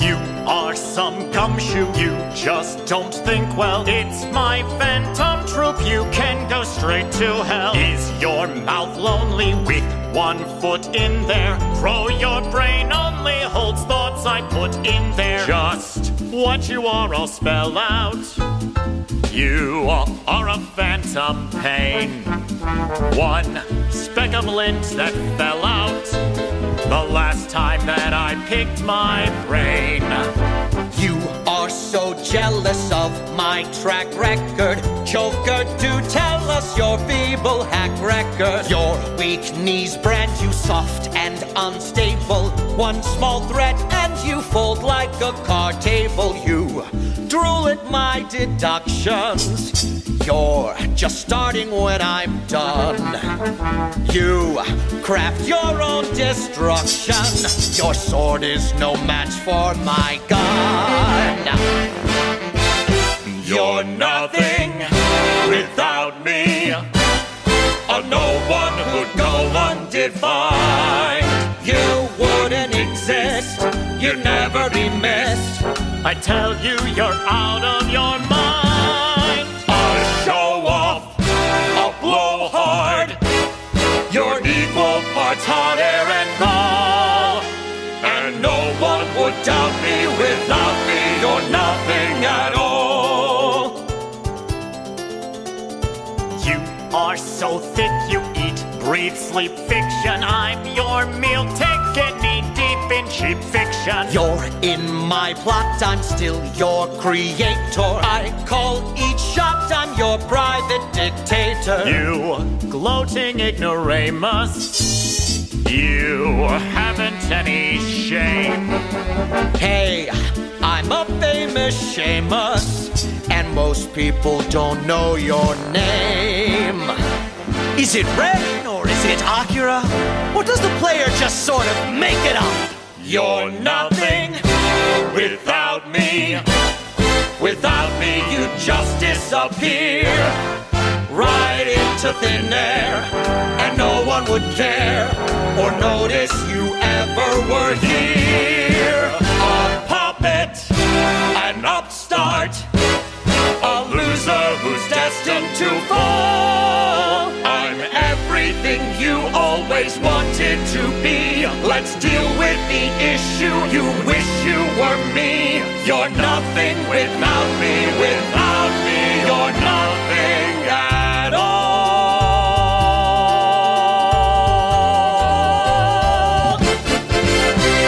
You are some gumshoe, you just don't think well. It's my phantom troop, you can go straight to hell. Is your mouth lonely with one foot in there? Crow, your brain only holds thoughts I put in there. Just what you are, I'll spell out. You are a phantom pain. One speck of lint that fell out the last time that I picked my brain. You are so jealous of my track record. Joker, do tell us your feeble hack record. Your weak knees brand you soft and unstable. One small threat and you fold like a card table. My deductions. You're just starting when I'm done. You craft your own destruction. Your sword is no match for my gun. You're nothing without me. A no one who'd go undefined. You wouldn't exist. You'd never be missed. I tell you, you're out of your mind. I'll show off, I'll blow hard. You're equal parts hot air and gall. And no one would doubt me without me. You're nothing so thick, you eat, breathe, sleep fiction. I'm your meal ticket, knee deep in cheap fiction. You're in my plot, I'm still your creator. I call each shot, I'm your private dictator. You gloating ignoramus. You haven't any shame. Hey, I'm a famous Seamus, and most people don't know your name. Is it Ren or is it Akira? Or does the player just sort of make it up? You're nothing without me. Without me, you just disappear right into thin air, and no one would care or notice you ever were here. Let's deal with the issue. You wish you were me. You're nothing without me. Without me, you're nothing.